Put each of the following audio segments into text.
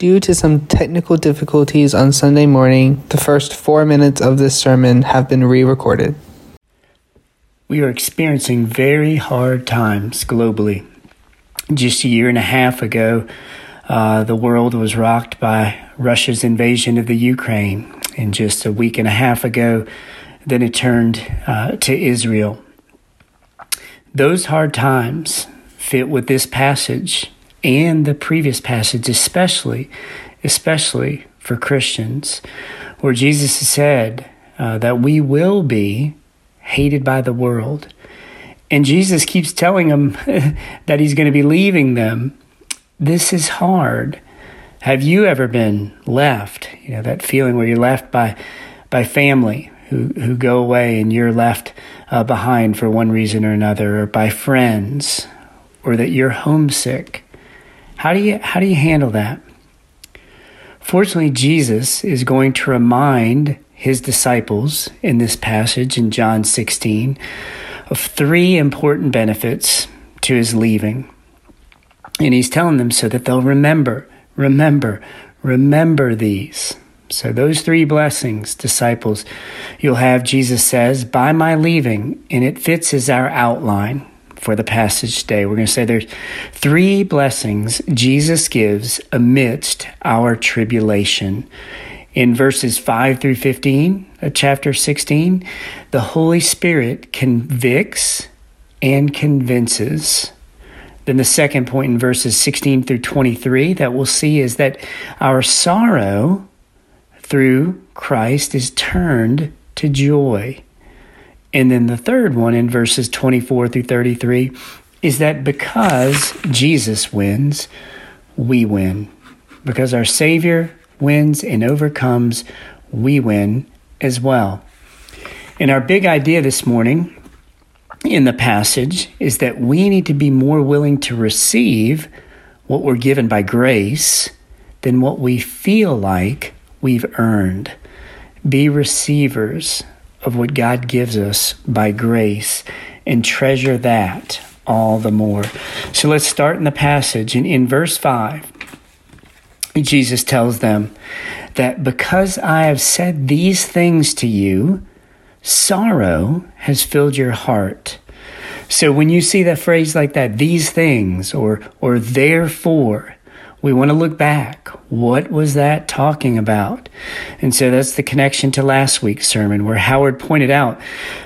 Due to some technical difficulties on Sunday morning, the first four minutes of this sermon have been re recorded. We are experiencing very hard times globally. Just a year and a half ago, uh, the world was rocked by Russia's invasion of the Ukraine. And just a week and a half ago, then it turned uh, to Israel. Those hard times fit with this passage and the previous passage, especially, especially for Christians, where Jesus said uh, that we will be hated by the world. And Jesus keeps telling them that he's going to be leaving them. This is hard. Have you ever been left? You know, that feeling where you're left by, by family who, who go away and you're left uh, behind for one reason or another, or by friends, or that you're homesick. How do you, how do you handle that? Fortunately, Jesus is going to remind his disciples in this passage in John 16 of three important benefits to his leaving. And he's telling them so that they'll remember, remember, remember these. So, those three blessings, disciples, you'll have, Jesus says, by my leaving, and it fits as our outline for the passage today. We're going to say there's three blessings Jesus gives amidst our tribulation. In verses 5 through 15 of chapter 16, the Holy Spirit convicts and convinces. Then the second point in verses 16 through 23 that we'll see is that our sorrow through Christ is turned to joy. And then the third one in verses 24 through 33 is that because Jesus wins, we win. Because our Savior wins and overcomes, we win as well. And our big idea this morning in the passage is that we need to be more willing to receive what we're given by grace than what we feel like we've earned. Be receivers of what God gives us by grace and treasure that all the more. So let's start in the passage. In, in verse 5, Jesus tells them that because I have said these things to you, sorrow has filled your heart. So when you see that phrase like that, these things or or therefore, we want to look back. What was that talking about? And so that's the connection to last week's sermon, where Howard pointed out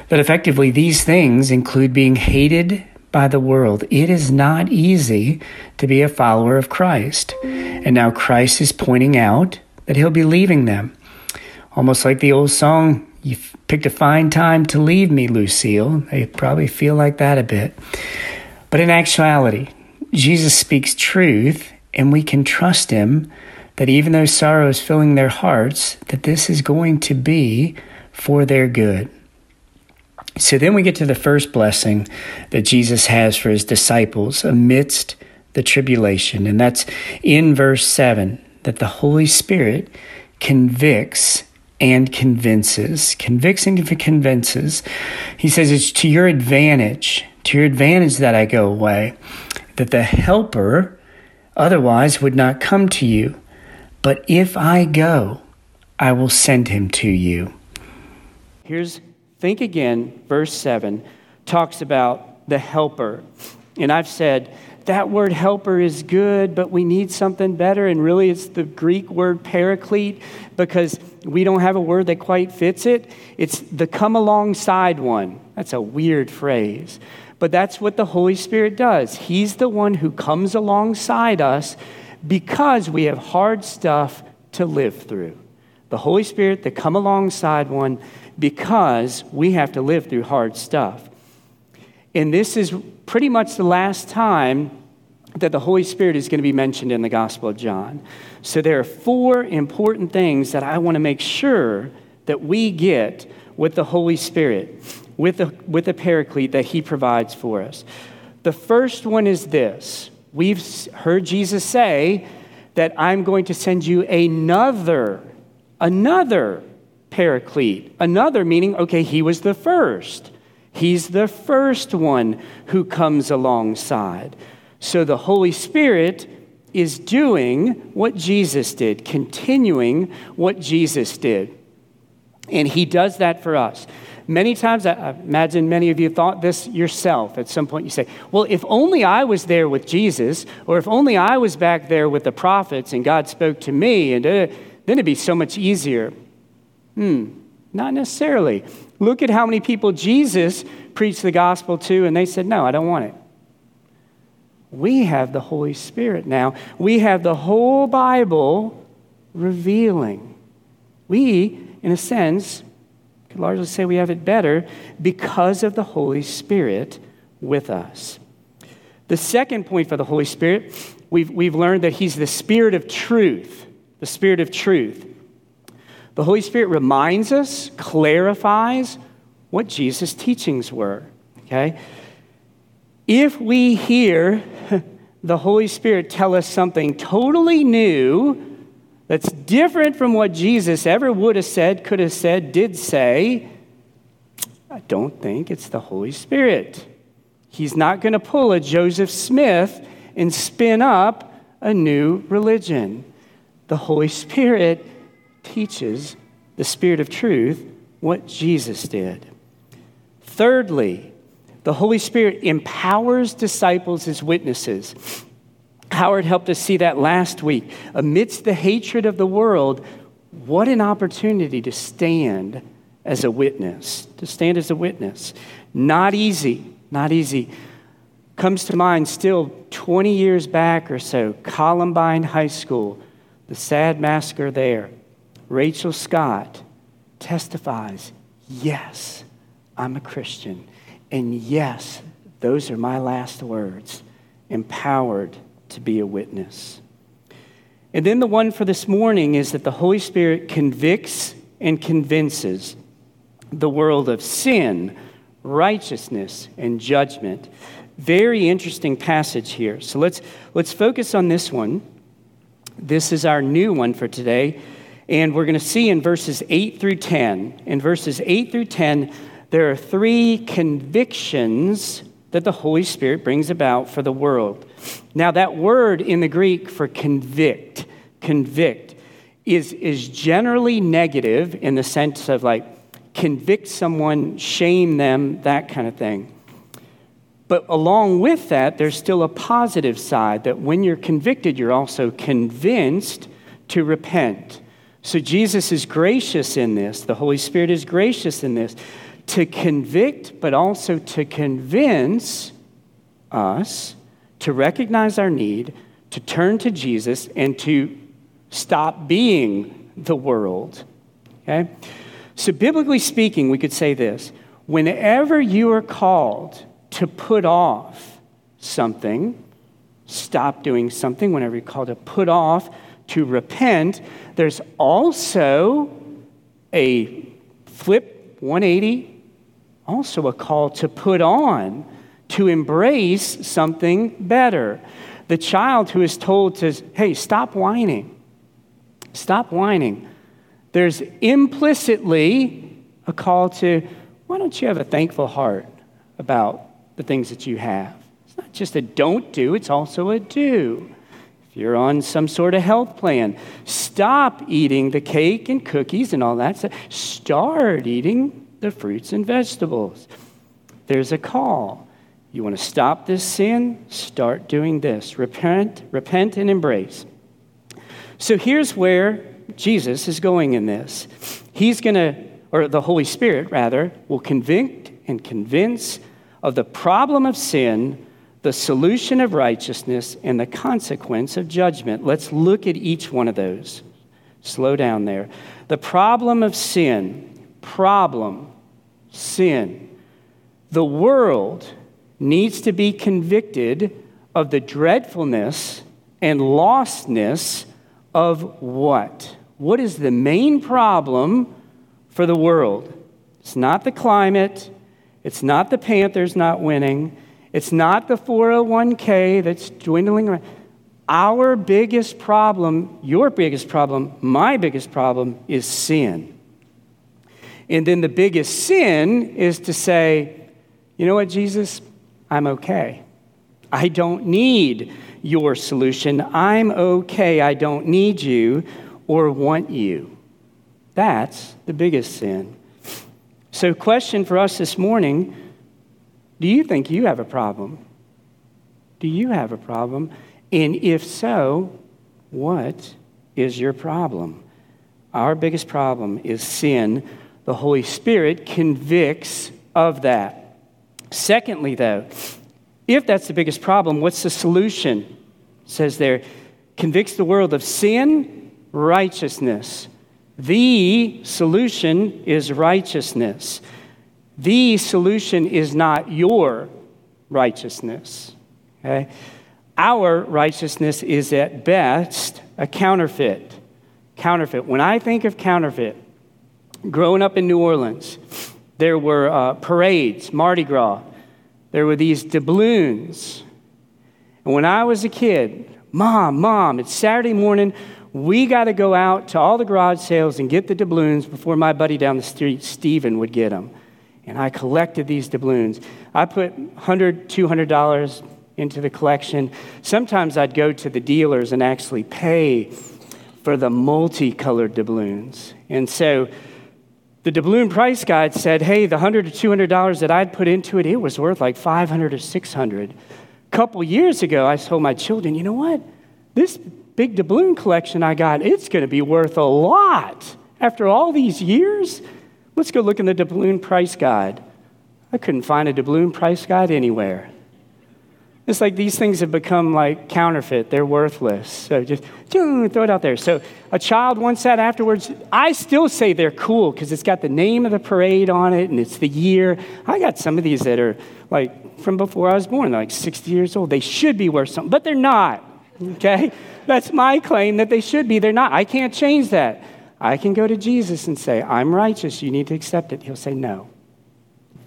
that effectively these things include being hated by the world. It is not easy to be a follower of Christ. And now Christ is pointing out that he'll be leaving them. Almost like the old song, You picked a fine time to leave me, Lucille. They probably feel like that a bit. But in actuality, Jesus speaks truth and we can trust him that even though sorrow is filling their hearts, that this is going to be for their good. So then we get to the first blessing that Jesus has for his disciples amidst the tribulation, and that's in verse 7 that the Holy Spirit convicts and convinces. Convicts and convinces. He says it's to your advantage, to your advantage that I go away, that the Helper otherwise would not come to you. But if I go, I will send him to you. Here's, think again, verse 7 talks about the helper. And I've said, that word helper is good, but we need something better. And really, it's the Greek word paraclete because we don't have a word that quite fits it. It's the come alongside one. That's a weird phrase. But that's what the Holy Spirit does. He's the one who comes alongside us because we have hard stuff to live through. The Holy Spirit that come alongside one because we have to live through hard stuff. And this is pretty much the last time that the Holy Spirit is going to be mentioned in the Gospel of John. So there are four important things that I want to make sure that we get with the Holy Spirit with a, with the paraclete that he provides for us. The first one is this we've heard Jesus say that I'm going to send you another, another paraclete. Another meaning, okay, he was the first. He's the first one who comes alongside. So the Holy Spirit is doing what Jesus did, continuing what Jesus did. And he does that for us. Many times, I imagine many of you thought this yourself. At some point, you say, Well, if only I was there with Jesus, or if only I was back there with the prophets and God spoke to me, and uh, then it'd be so much easier. Hmm, not necessarily. Look at how many people Jesus preached the gospel to, and they said, No, I don't want it. We have the Holy Spirit now. We have the whole Bible revealing. We, in a sense, could largely say we have it better because of the Holy Spirit with us. The second point for the Holy Spirit, we've, we've learned that He's the Spirit of truth. The Spirit of truth. The Holy Spirit reminds us, clarifies what Jesus' teachings were. Okay? If we hear the Holy Spirit tell us something totally new, that's different from what Jesus ever would have said, could have said, did say, I don't think it's the Holy Spirit. He's not going to pull a Joseph Smith and spin up a new religion. The Holy Spirit teaches the Spirit of truth what Jesus did. Thirdly, the Holy Spirit empowers disciples as witnesses. Howard helped us see that last week. Amidst the hatred of the world, what an opportunity to stand as a witness, to stand as a witness. Not easy, not easy. Comes to mind still 20 years back or so, Columbine High School, the sad massacre there. Rachel Scott testifies, Yes, I'm a Christian. And yes, those are my last words. Empowered to be a witness. And then the one for this morning is that the Holy Spirit convicts and convinces the world of sin, righteousness, and judgment. Very interesting passage here. So let's, let's focus on this one. This is our new one for today. And we're going to see in verses 8 through 10. In verses 8 through 10, there are three convictions that the Holy Spirit brings about for the world. Now, that word in the Greek for convict, convict, is, is generally negative in the sense of like convict someone, shame them, that kind of thing. But along with that, there's still a positive side that when you're convicted, you're also convinced to repent. So Jesus is gracious in this, the Holy Spirit is gracious in this to convict, but also to convince us to recognize our need, to turn to Jesus, and to stop being the world. Okay? So, biblically speaking, we could say this whenever you are called to put off something, stop doing something, whenever you're called to put off, to repent, there's also a flip 180 also a call to put on, to embrace something better. The child who is told to, hey, stop whining, stop whining. There's implicitly a call to, why don't you have a thankful heart about the things that you have? It's not just a don't do, it's also a do. If you're on some sort of health plan, stop eating the cake and cookies and all that. stuff. Start eating the fruits and vegetables. There's a call. You want to stop this sin? Start doing this. Repent, repent, and embrace. So here's where Jesus is going in this. He's going to, or the Holy Spirit rather, will convict and convince of the problem of sin, the solution of righteousness, and the consequence of judgment. Let's look at each one of those. Slow down there. The problem of sin, problem sin. The world needs to be convicted of the dreadfulness and lostness of what? What is the main problem for the world? It's not the climate, it's not the Panthers not winning, it's not the 401k that's dwindling. Our biggest problem, your biggest problem, my biggest problem is sin. And then the biggest sin is to say, you know what, Jesus, I'm okay. I don't need your solution. I'm okay. I don't need you or want you. That's the biggest sin. So, question for us this morning do you think you have a problem? Do you have a problem? And if so, what is your problem? Our biggest problem is sin. The Holy Spirit convicts of that. Secondly, though, if that's the biggest problem, what's the solution? It says there, convicts the world of sin, righteousness. The solution is righteousness. The solution is not your righteousness. Okay? Our righteousness is at best a counterfeit. Counterfeit. When I think of counterfeit, growing up in New Orleans, there were uh, parades, Mardi Gras. There were these doubloons. And when I was a kid, Mom, Mom, it's Saturday morning. We got to go out to all the garage sales and get the doubloons before my buddy down the street, Steven, would get them. And I collected these doubloons. I put $100, $200 into the collection. Sometimes I'd go to the dealers and actually pay for the multicolored doubloons. And so the doubloon price guide said, hey, the 100 to $200 that I'd put into it, it was worth like 500 or 600 A couple years ago, I told my children, you know what? This big doubloon collection I got, it's going to be worth a lot. After all these years, let's go look in the doubloon price guide. I couldn't find a doubloon price guide anywhere. It's like these things have become like counterfeit. They're worthless. So just throw it out there. So a child once said afterwards, I still say they're cool because it's got the name of the parade on it and it's the year. I got some of these that are like from before I was born, They're like 60 years old. They should be worth something, but they're not. Okay? That's my claim that they should be. They're not. I can't change that. I can go to Jesus and say, I'm righteous. You need to accept it. He'll say, No.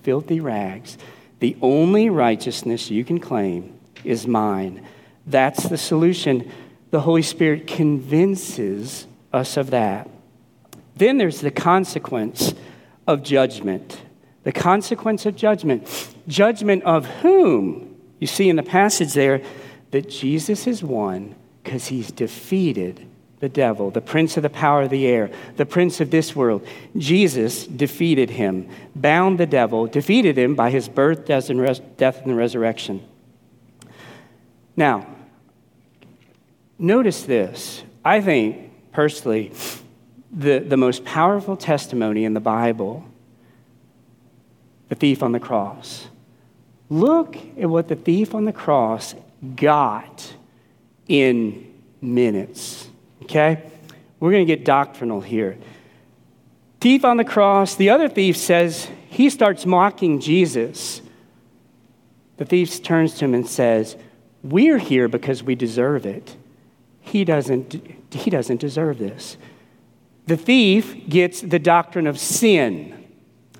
Filthy rags. The only righteousness you can claim is mine. That's the solution. The Holy Spirit convinces us of that. Then there's the consequence of judgment. The consequence of judgment. Judgment of whom? You see in the passage there that Jesus is one because he's defeated the devil, the prince of the power of the air, the prince of this world. Jesus defeated him, bound the devil, defeated him by his birth, death, and, res- death and resurrection. Now, notice this. I think, personally, the, the most powerful testimony in the Bible the thief on the cross. Look at what the thief on the cross got in minutes. Okay? We're going to get doctrinal here. Thief on the cross, the other thief says, he starts mocking Jesus. The thief turns to him and says, We're here because we deserve it. He doesn't, he doesn't deserve this. The thief gets the doctrine of sin,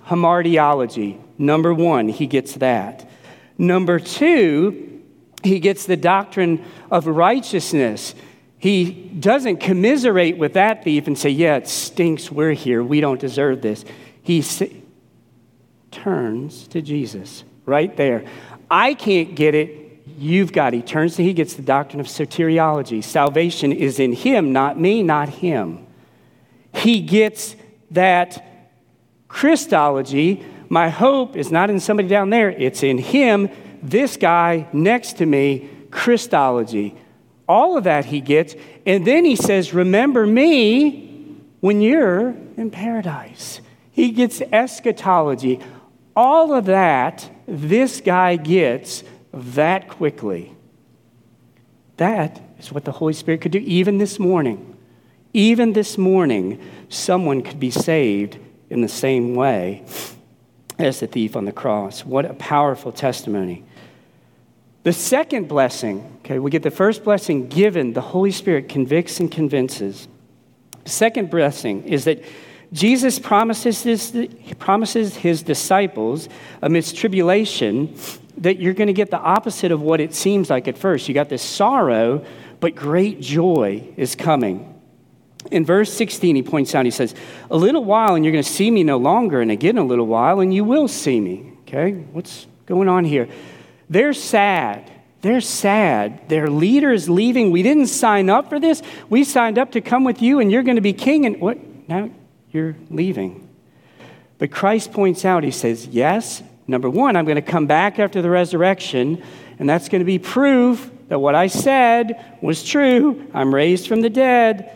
hamartiology. Number one, he gets that. Number two, he gets the doctrine of righteousness. He doesn't commiserate with that thief and say, Yeah, it stinks, we're here, we don't deserve this. He turns to Jesus right there. I can't get it, you've got it. He turns to, he gets the doctrine of soteriology. Salvation is in him, not me, not him. He gets that Christology. My hope is not in somebody down there, it's in him, this guy next to me, Christology. All of that he gets. And then he says, Remember me when you're in paradise. He gets eschatology. All of that, this guy gets that quickly. That is what the Holy Spirit could do even this morning. Even this morning, someone could be saved in the same way as the thief on the cross. What a powerful testimony. The second blessing, okay, we get the first blessing given, the Holy Spirit convicts and convinces. The second blessing is that Jesus promises his, promises his disciples amidst tribulation that you're going to get the opposite of what it seems like at first. You got this sorrow, but great joy is coming. In verse 16, he points out, he says, A little while and you're going to see me no longer, and again a little while and you will see me. Okay, what's going on here? They're sad. They're sad. Their leader is leaving. We didn't sign up for this. We signed up to come with you, and you're going to be king. And what? Now you're leaving. But Christ points out, he says, Yes, number one, I'm going to come back after the resurrection, and that's going to be proof that what I said was true. I'm raised from the dead.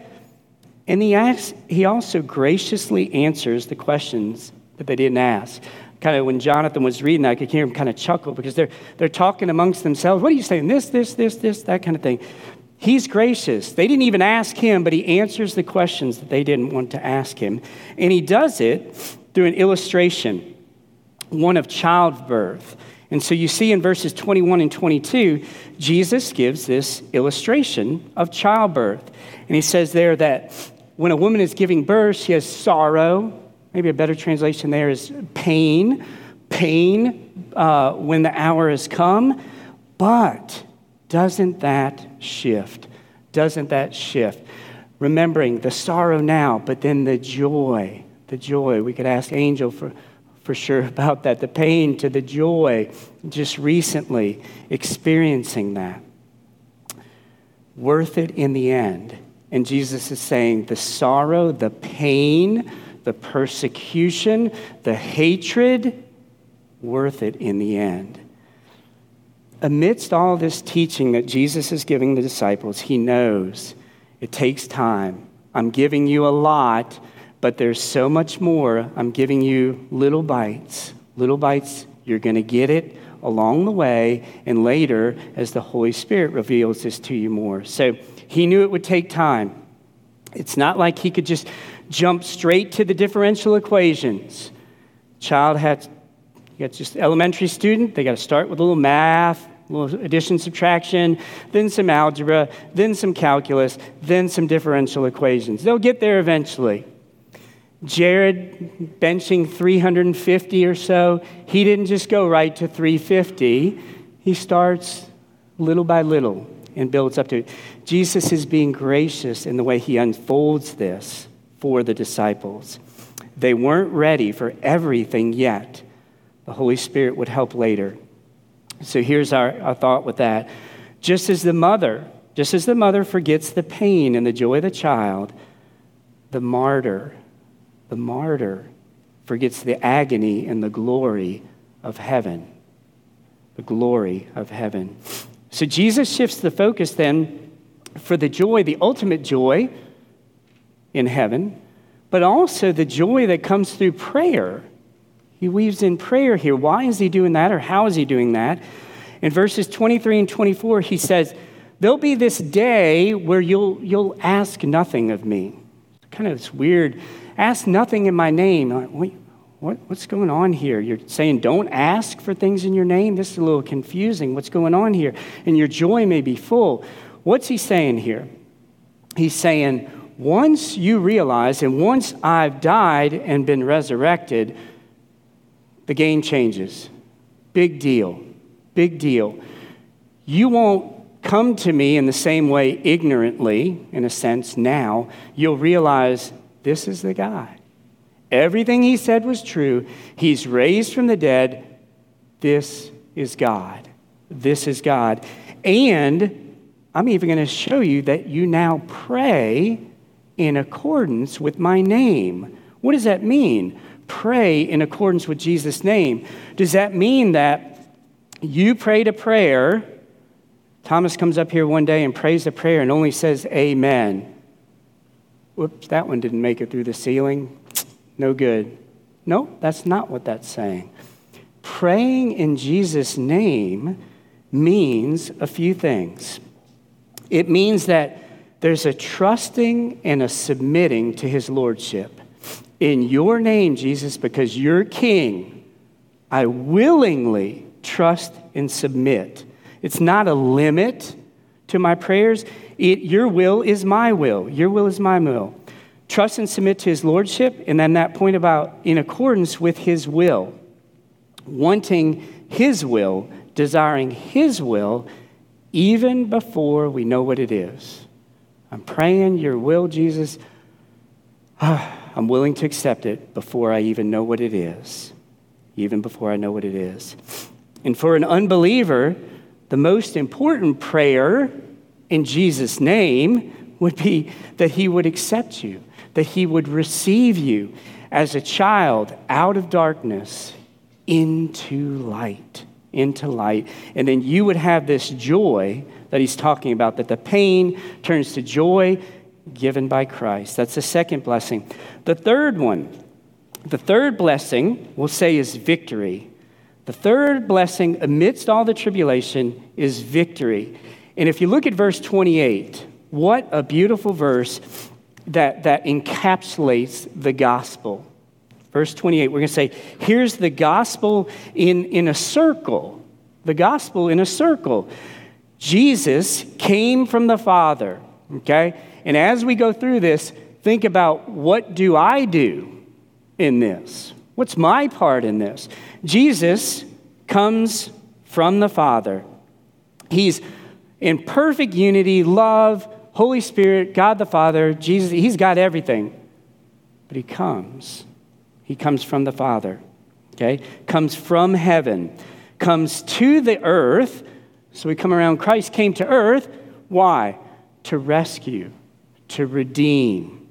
And he, asks, he also graciously answers the questions that they didn't ask. Kind of when Jonathan was reading I could hear him kind of chuckle because they're, they're talking amongst themselves. What are you saying? This, this, this, this, that kind of thing. He's gracious. They didn't even ask him, but he answers the questions that they didn't want to ask him. And he does it through an illustration, one of childbirth. And so you see in verses 21 and 22, Jesus gives this illustration of childbirth. And he says there that when a woman is giving birth, she has sorrow. Maybe a better translation there is pain, pain uh, when the hour has come. But doesn't that shift? Doesn't that shift? Remembering the sorrow now, but then the joy, the joy. We could ask Angel for for sure about that. The pain to the joy, just recently experiencing that. Worth it in the end. And Jesus is saying the sorrow, the pain, the persecution, the hatred, worth it in the end. Amidst all this teaching that Jesus is giving the disciples, he knows it takes time. I'm giving you a lot but there's so much more. I'm giving you little bites. Little bites, you're going to get it along the way and later as the Holy Spirit reveals this to you more. So he knew it would take time. It's not like he could just jump straight to the differential equations. Child had, you got just elementary student, they got to start with a little math, a little addition, subtraction, then some algebra, then some calculus, then some differential equations. They'll get there eventually. Jared benching 350 or so, he didn't just go right to 350. He starts little by little and builds up to it. Jesus is being gracious in the way he unfolds this for the disciples. They weren't ready for everything yet. The Holy Spirit would help later. So here's our, our thought with that. Just as the mother, just as the mother forgets the pain and the joy of the child, the martyr the martyr forgets the agony and the glory of heaven. The glory of heaven. So Jesus shifts the focus then for the joy, the ultimate joy in heaven, but also the joy that comes through prayer. He weaves in prayer here. Why is he doing that, or how is he doing that? In verses 23 and 24, he says, There'll be this day where you'll, you'll ask nothing of me. Kind of this weird Ask nothing in my name. Wait, what, what's going on here? You're saying don't ask for things in your name? This is a little confusing. What's going on here? And your joy may be full. What's he saying here? He's saying, once you realize, and once I've died and been resurrected, the game changes. Big deal. Big deal. You won't come to me in the same way ignorantly, in a sense, now. You'll realize this is the guy. Everything he said was true. He's raised from the dead. This is God. This is God. And I'm even going to show you that you now pray in accordance with my name. What does that mean? Pray in accordance with Jesus' name. Does that mean that you prayed a prayer? Thomas comes up here one day and prays a prayer and only says amen whoops, that one didn't make it through the ceiling. No good. No, that's not what that's saying. Praying in Jesus' name means a few things. It means that there's a trusting and a submitting to his lordship. In your name, Jesus, because you're king, I willingly trust and submit. It's not a limit to my prayers, it, your will is my will. Your will is my will. Trust and submit to his lordship, and then that point about in accordance with his will. Wanting his will, desiring his will, even before we know what it is. I'm praying your will, Jesus. Ah, I'm willing to accept it before I even know what it is. Even before I know what it is. And for an unbeliever, The most important prayer in Jesus' name would be that he would accept you, that he would receive you as a child out of darkness into light, into light. And then you would have this joy that he's talking about, that the pain turns to joy given by Christ. That's the second blessing. The third one, the third blessing, we'll say, is victory. The third blessing amidst all the tribulation is victory. And if you look at verse 28, what a beautiful verse that, that encapsulates the gospel. Verse 28, we're going to say, here's the gospel in, in a circle. The gospel in a circle. Jesus came from the Father, okay? And as we go through this, think about what do I do in this? What's my part in this? Jesus comes from the Father. He's in perfect unity, love, Holy Spirit, God the Father, Jesus. He's got everything. But he comes. He comes from the Father, okay? Comes from heaven, comes to the earth. So we come around. Christ came to earth. Why? To rescue, to redeem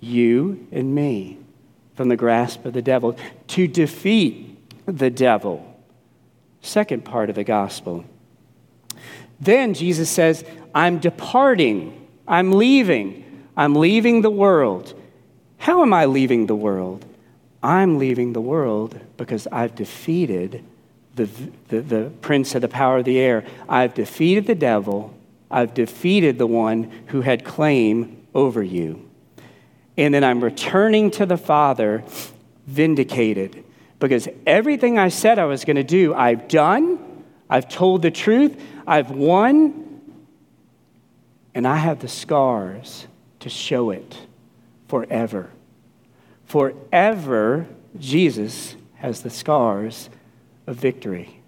you and me from the grasp of the devil, to defeat the devil. Second part of the gospel. Then Jesus says, I'm departing, I'm leaving, I'm leaving the world. How am I leaving the world? I'm leaving the world because I've defeated the, the, the, prince of the power of the air. I've defeated the devil. I've defeated the one who had claim over you. And then I'm returning to the Father vindicated because everything I said I was going to do, I've done. I've told the truth. I've won. And I have the scars to show it forever. Forever, Jesus has the scars of victory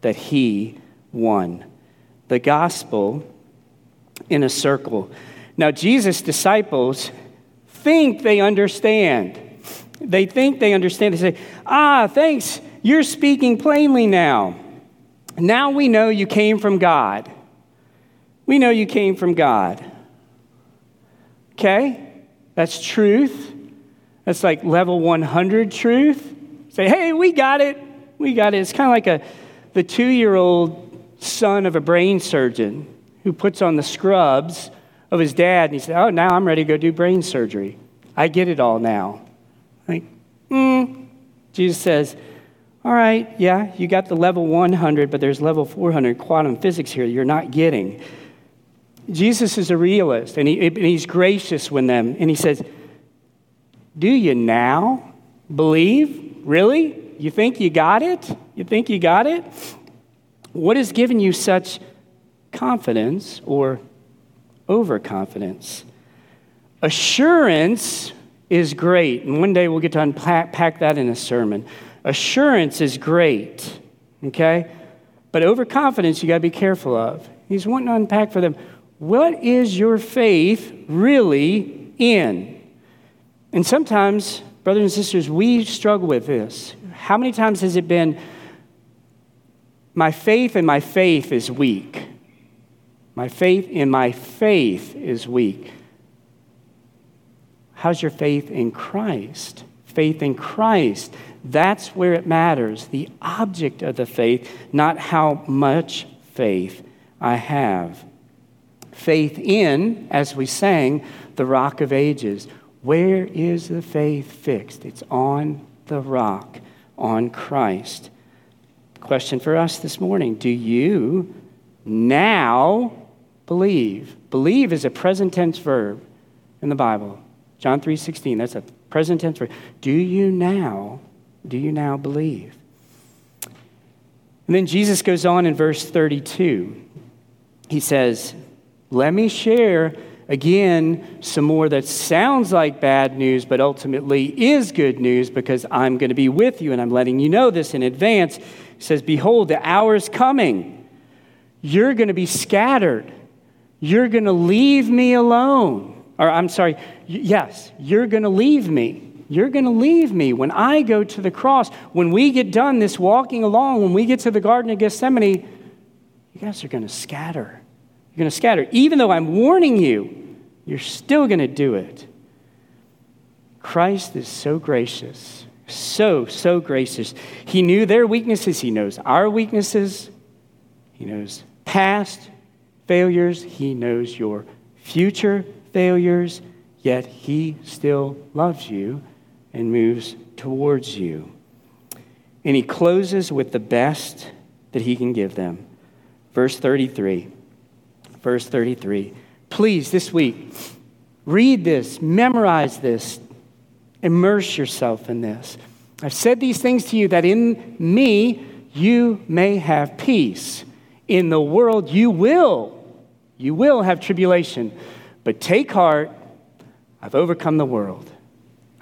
that he won. The gospel in a circle. Now, Jesus' disciples think they understand. They think they understand. They say, Ah, thanks, you're speaking plainly now. Now we know you came from God. We know you came from God. Okay? That's truth. That's like level 100 truth. Say, hey, we got it. We got it. It's kind of like a, the two year old son of a brain surgeon who puts on the scrubs of his dad and he said, oh, now I'm ready to go do brain surgery. I get it all now. Like, hmm. Jesus says, all right, yeah, you got the level 100, but there's level 400 quantum physics here you're not getting. Jesus is a realist, and, he, and he's gracious with them, and he says, do you now believe? Really? You think you got it? You think you got it? What has given you such confidence or overconfidence? Assurance is great, and one day we'll get to unpack that in a sermon. Assurance is great, okay? But overconfidence, you got to be careful of. He's wanting to unpack for them what is your faith really in? And sometimes, brothers and sisters, we struggle with this. How many times has it been, my faith and my faith is weak? My faith in my faith is weak. How's your faith in Christ? Faith in Christ. That's where it matters. The object of the faith, not how much faith I have. Faith in, as we sang, the rock of ages. Where is the faith fixed? It's on the rock, on Christ. Question for us this morning Do you now believe? Believe is a present tense verb in the Bible. John 3:16, that's a present tense verb. Do you now, do you now believe? And then Jesus goes on in verse 32. He says, Let me share again, some more that sounds like bad news, but ultimately is good news because I'm going to be with you and I'm letting you know this in advance. He says, Behold, the hour is coming. You're going to be scattered. You're going to leave me alone. Or, I'm sorry, yes, you're going to leave me. You're going to leave me when I go to the cross. When we get done this walking along, when we get to the Garden of Gethsemane, you guys are going to scatter. You're going to scatter. Even though I'm warning you, you're still going to do it. Christ is so gracious, so, so gracious. He knew their weaknesses, He knows our weaknesses, He knows past failures, He knows your future failures, yet He still loves you and moves towards you. And He closes with the best that He can give them. Verse 33. Verse 33. Please, this week, read this, memorize this, immerse yourself in this. I've said these things to you that in me you may have peace. In the world you will, you will have tribulation. But take heart, I've overcome the world.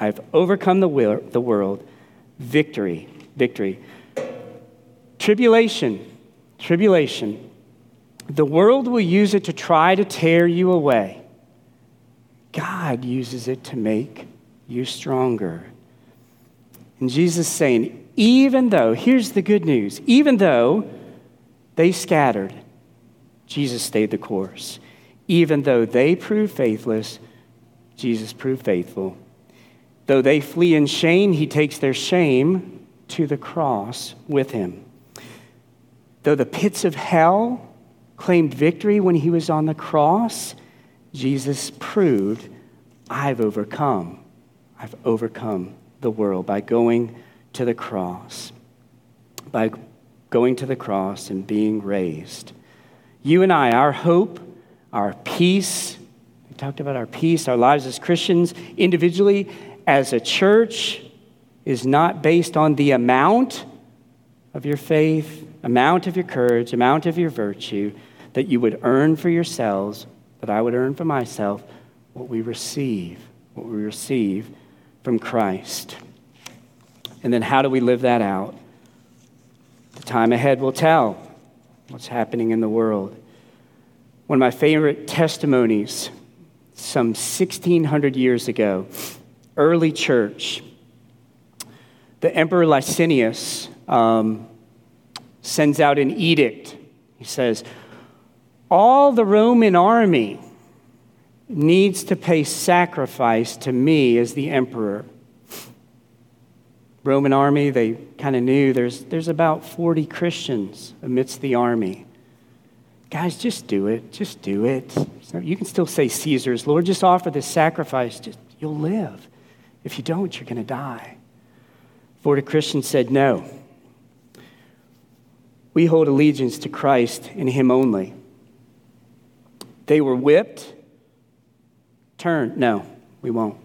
I've overcome the, will, the world. Victory, victory. Tribulation, tribulation. The world will use it to try to tear you away. God uses it to make you stronger. And Jesus saying, even though, here's the good news, even though they scattered, Jesus stayed the course. Even though they proved faithless, Jesus proved faithful. Though they flee in shame, he takes their shame to the cross with him. Though the pits of hell claimed victory when he was on the cross, Jesus proved, I've overcome. I've overcome the world by going to the cross, by going to the cross and being raised. You and I, our hope, our peace, we talked about our peace, our lives as Christians, individually, as a church, is not based on the amount of your faith, amount of your courage, amount of your virtue that you would earn for yourselves, that I would earn for myself, what we receive, what we receive from Christ. And then how do we live that out? The time ahead will tell what's happening in the world. One of my favorite testimonies, some 1600 years ago, early church, the Emperor Licinius um, sends out an edict. He says, All the Roman army needs to pay sacrifice to me as the emperor. Roman army, they kind of knew there's, there's about 40 Christians amidst the army. Guys, just do it. Just do it. You can still say Caesar's, Lord, just offer this sacrifice. Just, you'll live. If you don't, you're going to die. 40 Christians said, No. We hold allegiance to Christ and Him only. They were whipped Turn. No, we won't.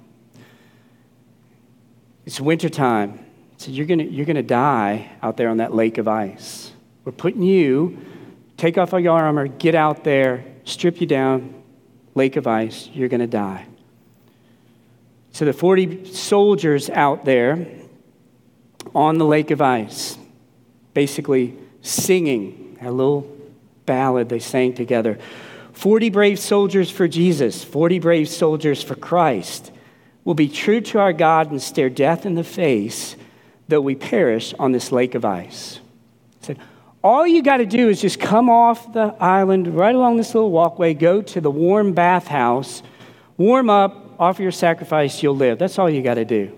It's wintertime. So you're going you're to die out there on that lake of ice. We're putting you, take off all your armor, get out there, strip you down, lake of ice. You're going to die. So the 40 soldiers out there on the lake of ice, basically singing a little ballad they sang together. 40 brave soldiers for Jesus, 40 brave soldiers for Christ, will be true to our God and stare death in the face, though we perish on this lake of ice. Said, all you got to do is just come off the island, right along this little walkway, go to the warm bathhouse, warm up, offer your sacrifice, you'll live. That's all you got to do.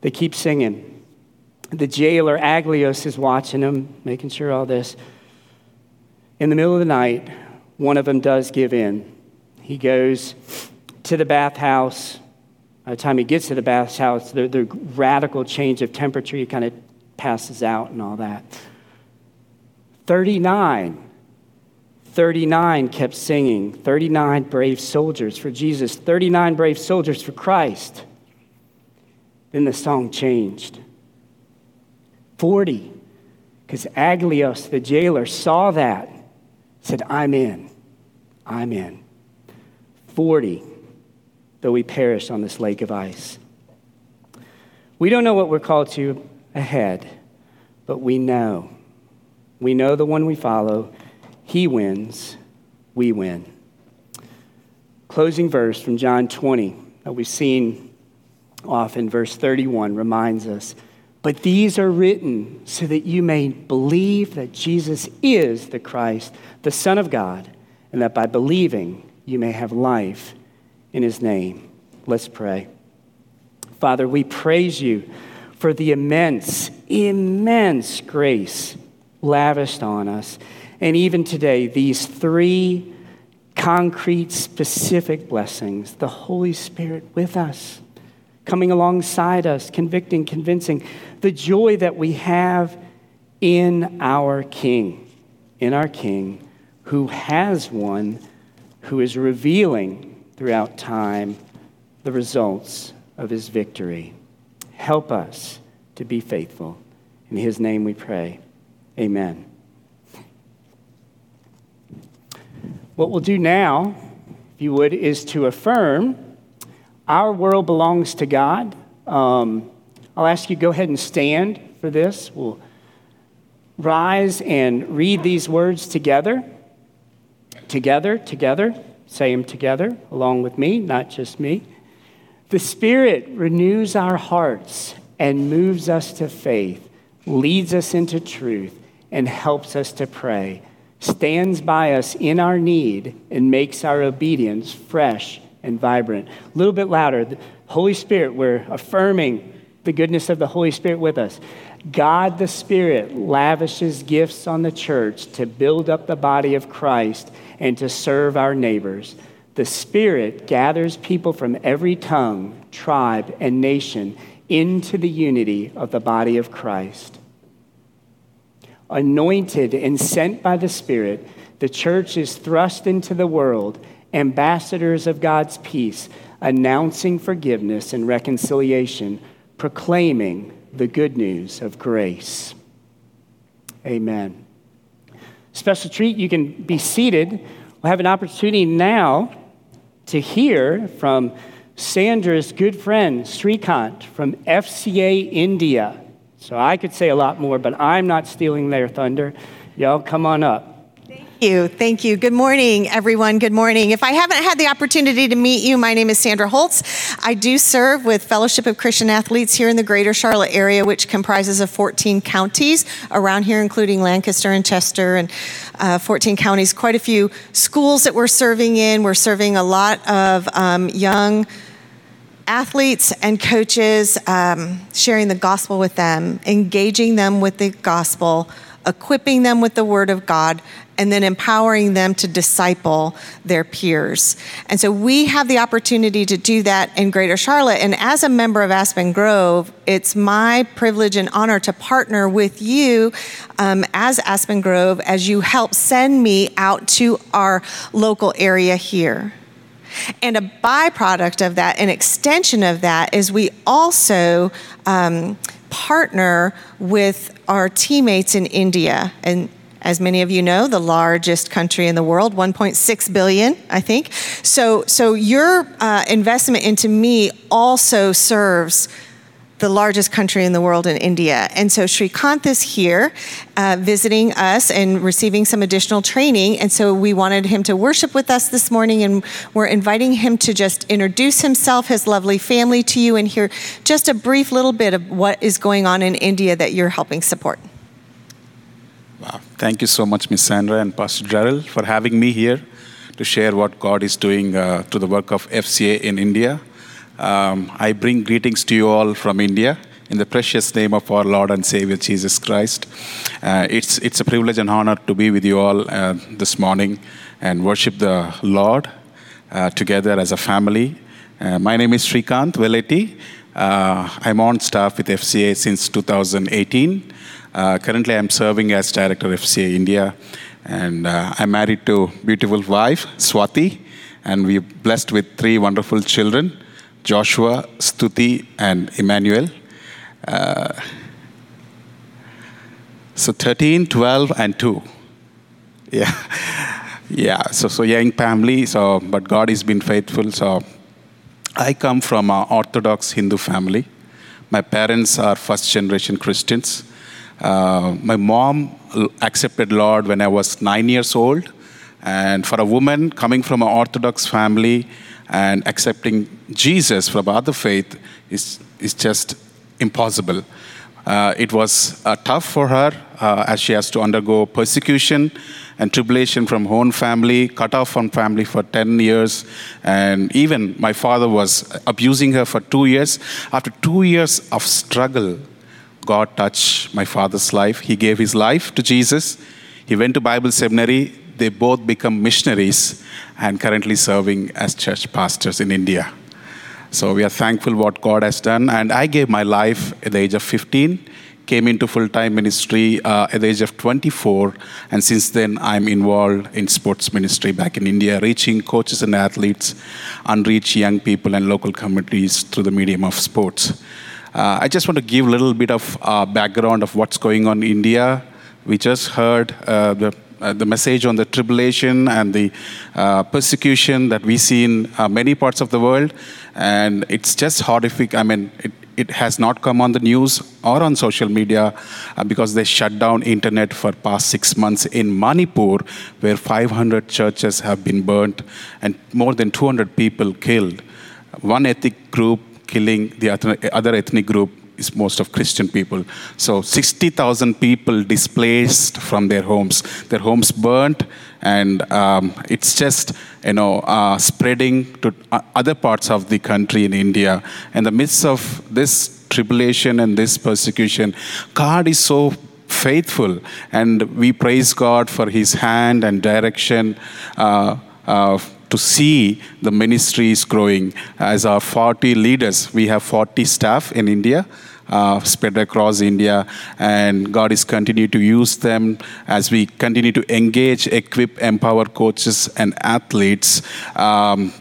They keep singing. The jailer, Aglios, is watching them, making sure all this. In the middle of the night, one of them does give in. He goes to the bathhouse. By the time he gets to the bathhouse, the, the radical change of temperature, he kind of passes out and all that. 39. 39 kept singing. 39 brave soldiers for Jesus, 39 brave soldiers for Christ. Then the song changed. 40, because Aglios, the jailer, saw that said, I'm in. I'm in. 40, though we perish on this lake of ice. We don't know what we're called to ahead, but we know. We know the one we follow. He wins, we win. Closing verse from John 20 that we've seen often, verse 31, reminds us But these are written so that you may believe that Jesus is the Christ, the Son of God, and that by believing you may have life in his name. Let's pray. Father, we praise you for the immense, immense grace lavished on us. And even today, these three concrete, specific blessings the Holy Spirit with us, coming alongside us, convicting, convincing, the joy that we have in our King, in our King who has won who is revealing throughout time the results of his victory. Help us to be faithful. In his name we pray. Amen. What we'll do now, if you would, is to affirm our world belongs to God. Um, I'll ask you go ahead and stand for this. We'll rise and read these words together. Together, together. Say them together along with me, not just me. The Spirit renews our hearts and moves us to faith, leads us into truth, and helps us to pray, stands by us in our need, and makes our obedience fresh and vibrant. A little bit louder. The Holy Spirit, we're affirming the goodness of the Holy Spirit with us. God the Spirit lavishes gifts on the church to build up the body of Christ and to serve our neighbors. The Spirit gathers people from every tongue, tribe, and nation into the unity of the body of Christ. Anointed and sent by the Spirit, the church is thrust into the world, ambassadors of God's peace, announcing forgiveness and reconciliation, proclaiming the good news of grace. Amen. Special treat, you can be seated. We'll have an opportunity now to hear from Sandra's good friend, Srikant from FCA India. So I could say a lot more, but I'm not stealing their thunder. Y'all come on up you. Thank you. Good morning, everyone. Good morning. If I haven't had the opportunity to meet you, my name is Sandra Holtz. I do serve with Fellowship of Christian Athletes here in the greater Charlotte area, which comprises of 14 counties around here, including Lancaster and Chester and uh, 14 counties. Quite a few schools that we're serving in. We're serving a lot of um, young athletes and coaches, um, sharing the gospel with them, engaging them with the gospel, equipping them with the word of God, and then empowering them to disciple their peers. And so we have the opportunity to do that in Greater Charlotte. And as a member of Aspen Grove, it's my privilege and honor to partner with you um, as Aspen Grove as you help send me out to our local area here. And a byproduct of that, an extension of that, is we also um, partner with our teammates in India. And as many of you know, the largest country in the world, 1.6 billion, I think. So, so your uh, investment into me also serves the largest country in the world in India. And so Srikanth is here uh, visiting us and receiving some additional training. And so we wanted him to worship with us this morning, and we're inviting him to just introduce himself, his lovely family to you, and hear just a brief little bit of what is going on in India that you're helping support. Thank you so much, Miss Sandra and Pastor Gerald, for having me here to share what God is doing uh, the work of FCA in India. Um, I bring greetings to you all from India in the precious name of our Lord and Savior Jesus Christ. Uh, it's, it's a privilege and honor to be with you all uh, this morning and worship the Lord uh, together as a family. Uh, my name is Srikant Veleti. Uh, I'm on staff with FCA since 2018. Uh, currently, I'm serving as director of FCA India, and I'm married to beautiful wife Swati, and we're blessed with three wonderful children. Joshua, Stuti, and Emmanuel. Uh, so 13, 12, and 2. Yeah. Yeah, so, so young family, so, but God has been faithful. So I come from an Orthodox Hindu family. My parents are first generation Christians. Uh, my mom accepted Lord when I was nine years old. And for a woman coming from an Orthodox family, and accepting Jesus from other faith is, is just impossible. Uh, it was uh, tough for her uh, as she has to undergo persecution and tribulation from her own family, cut off from family for 10 years. And even my father was abusing her for two years. After two years of struggle, God touched my father's life. He gave his life to Jesus. He went to Bible seminary. They both become missionaries and currently serving as church pastors in India. So we are thankful what God has done. And I gave my life at the age of 15 came into full-time ministry uh, at the age of 24 and since then i'm involved in sports ministry back in india reaching coaches and athletes unreached young people and local communities through the medium of sports uh, i just want to give a little bit of uh, background of what's going on in india we just heard uh, the uh, the message on the tribulation and the uh, persecution that we see in uh, many parts of the world. And it's just horrific. I mean, it, it has not come on the news or on social media because they shut down internet for past six months in Manipur, where 500 churches have been burnt and more than 200 people killed. One ethnic group killing the other ethnic group is most of Christian people. So 60,000 people displaced from their homes. Their homes burnt, and um, it's just you know uh, spreading to other parts of the country in India. In the midst of this tribulation and this persecution, God is so faithful, and we praise God for His hand and direction. Uh, uh, to see the ministries growing. As our 40 leaders, we have 40 staff in India. Uh, spread across India, and God is continuing to use them as we continue to engage, equip, empower coaches and athletes. Um,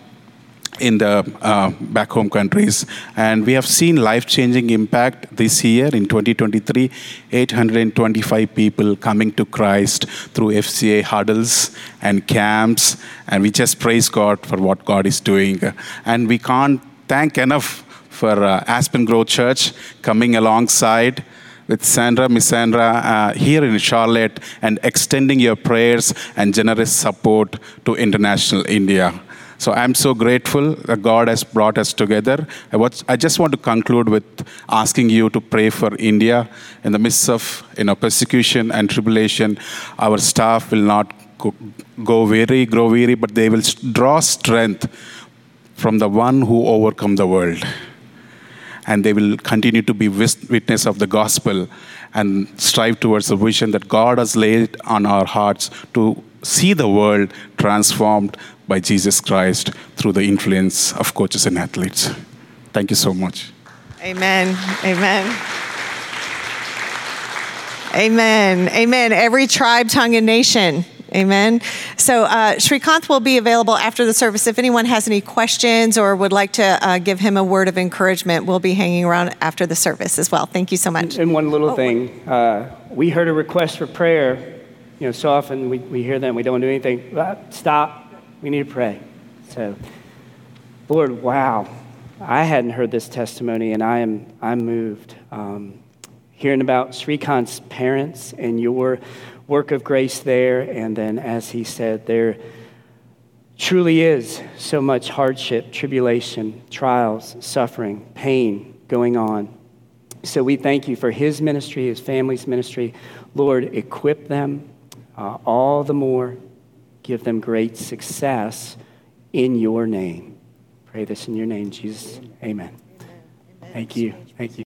in the uh, back home countries. And we have seen life changing impact this year in 2023 825 people coming to Christ through FCA huddles and camps. And we just praise God for what God is doing. And we can't thank enough for uh, Aspen Grove Church coming alongside with Sandra, Miss Sandra, uh, here in Charlotte and extending your prayers and generous support to International India. So I'm so grateful that God has brought us together. I just want to conclude with asking you to pray for India in the midst of you know, persecution and tribulation. Our staff will not go weary, grow weary, but they will draw strength from the one who overcome the world. And they will continue to be witness of the gospel and strive towards the vision that God has laid on our hearts to see the world transformed by Jesus Christ through the influence of coaches and athletes. Thank you so much. Amen. Amen. Amen. Amen. Every tribe, tongue, and nation. Amen. So uh, Srikanth will be available after the service. If anyone has any questions or would like to uh, give him a word of encouragement, we'll be hanging around after the service as well. Thank you so much. And one little oh, thing, uh, we heard a request for prayer. You know, so often we, we hear that and we don't do anything. Stop we need to pray. So, Lord, wow. I hadn't heard this testimony, and I am I'm moved. Um, hearing about Srikanth's parents and your work of grace there, and then, as he said, there truly is so much hardship, tribulation, trials, suffering, pain going on. So we thank you for his ministry, his family's ministry. Lord, equip them uh, all the more give them great success in your name. Pray this in your name, Jesus. Amen. Amen. Thank you. Thank you.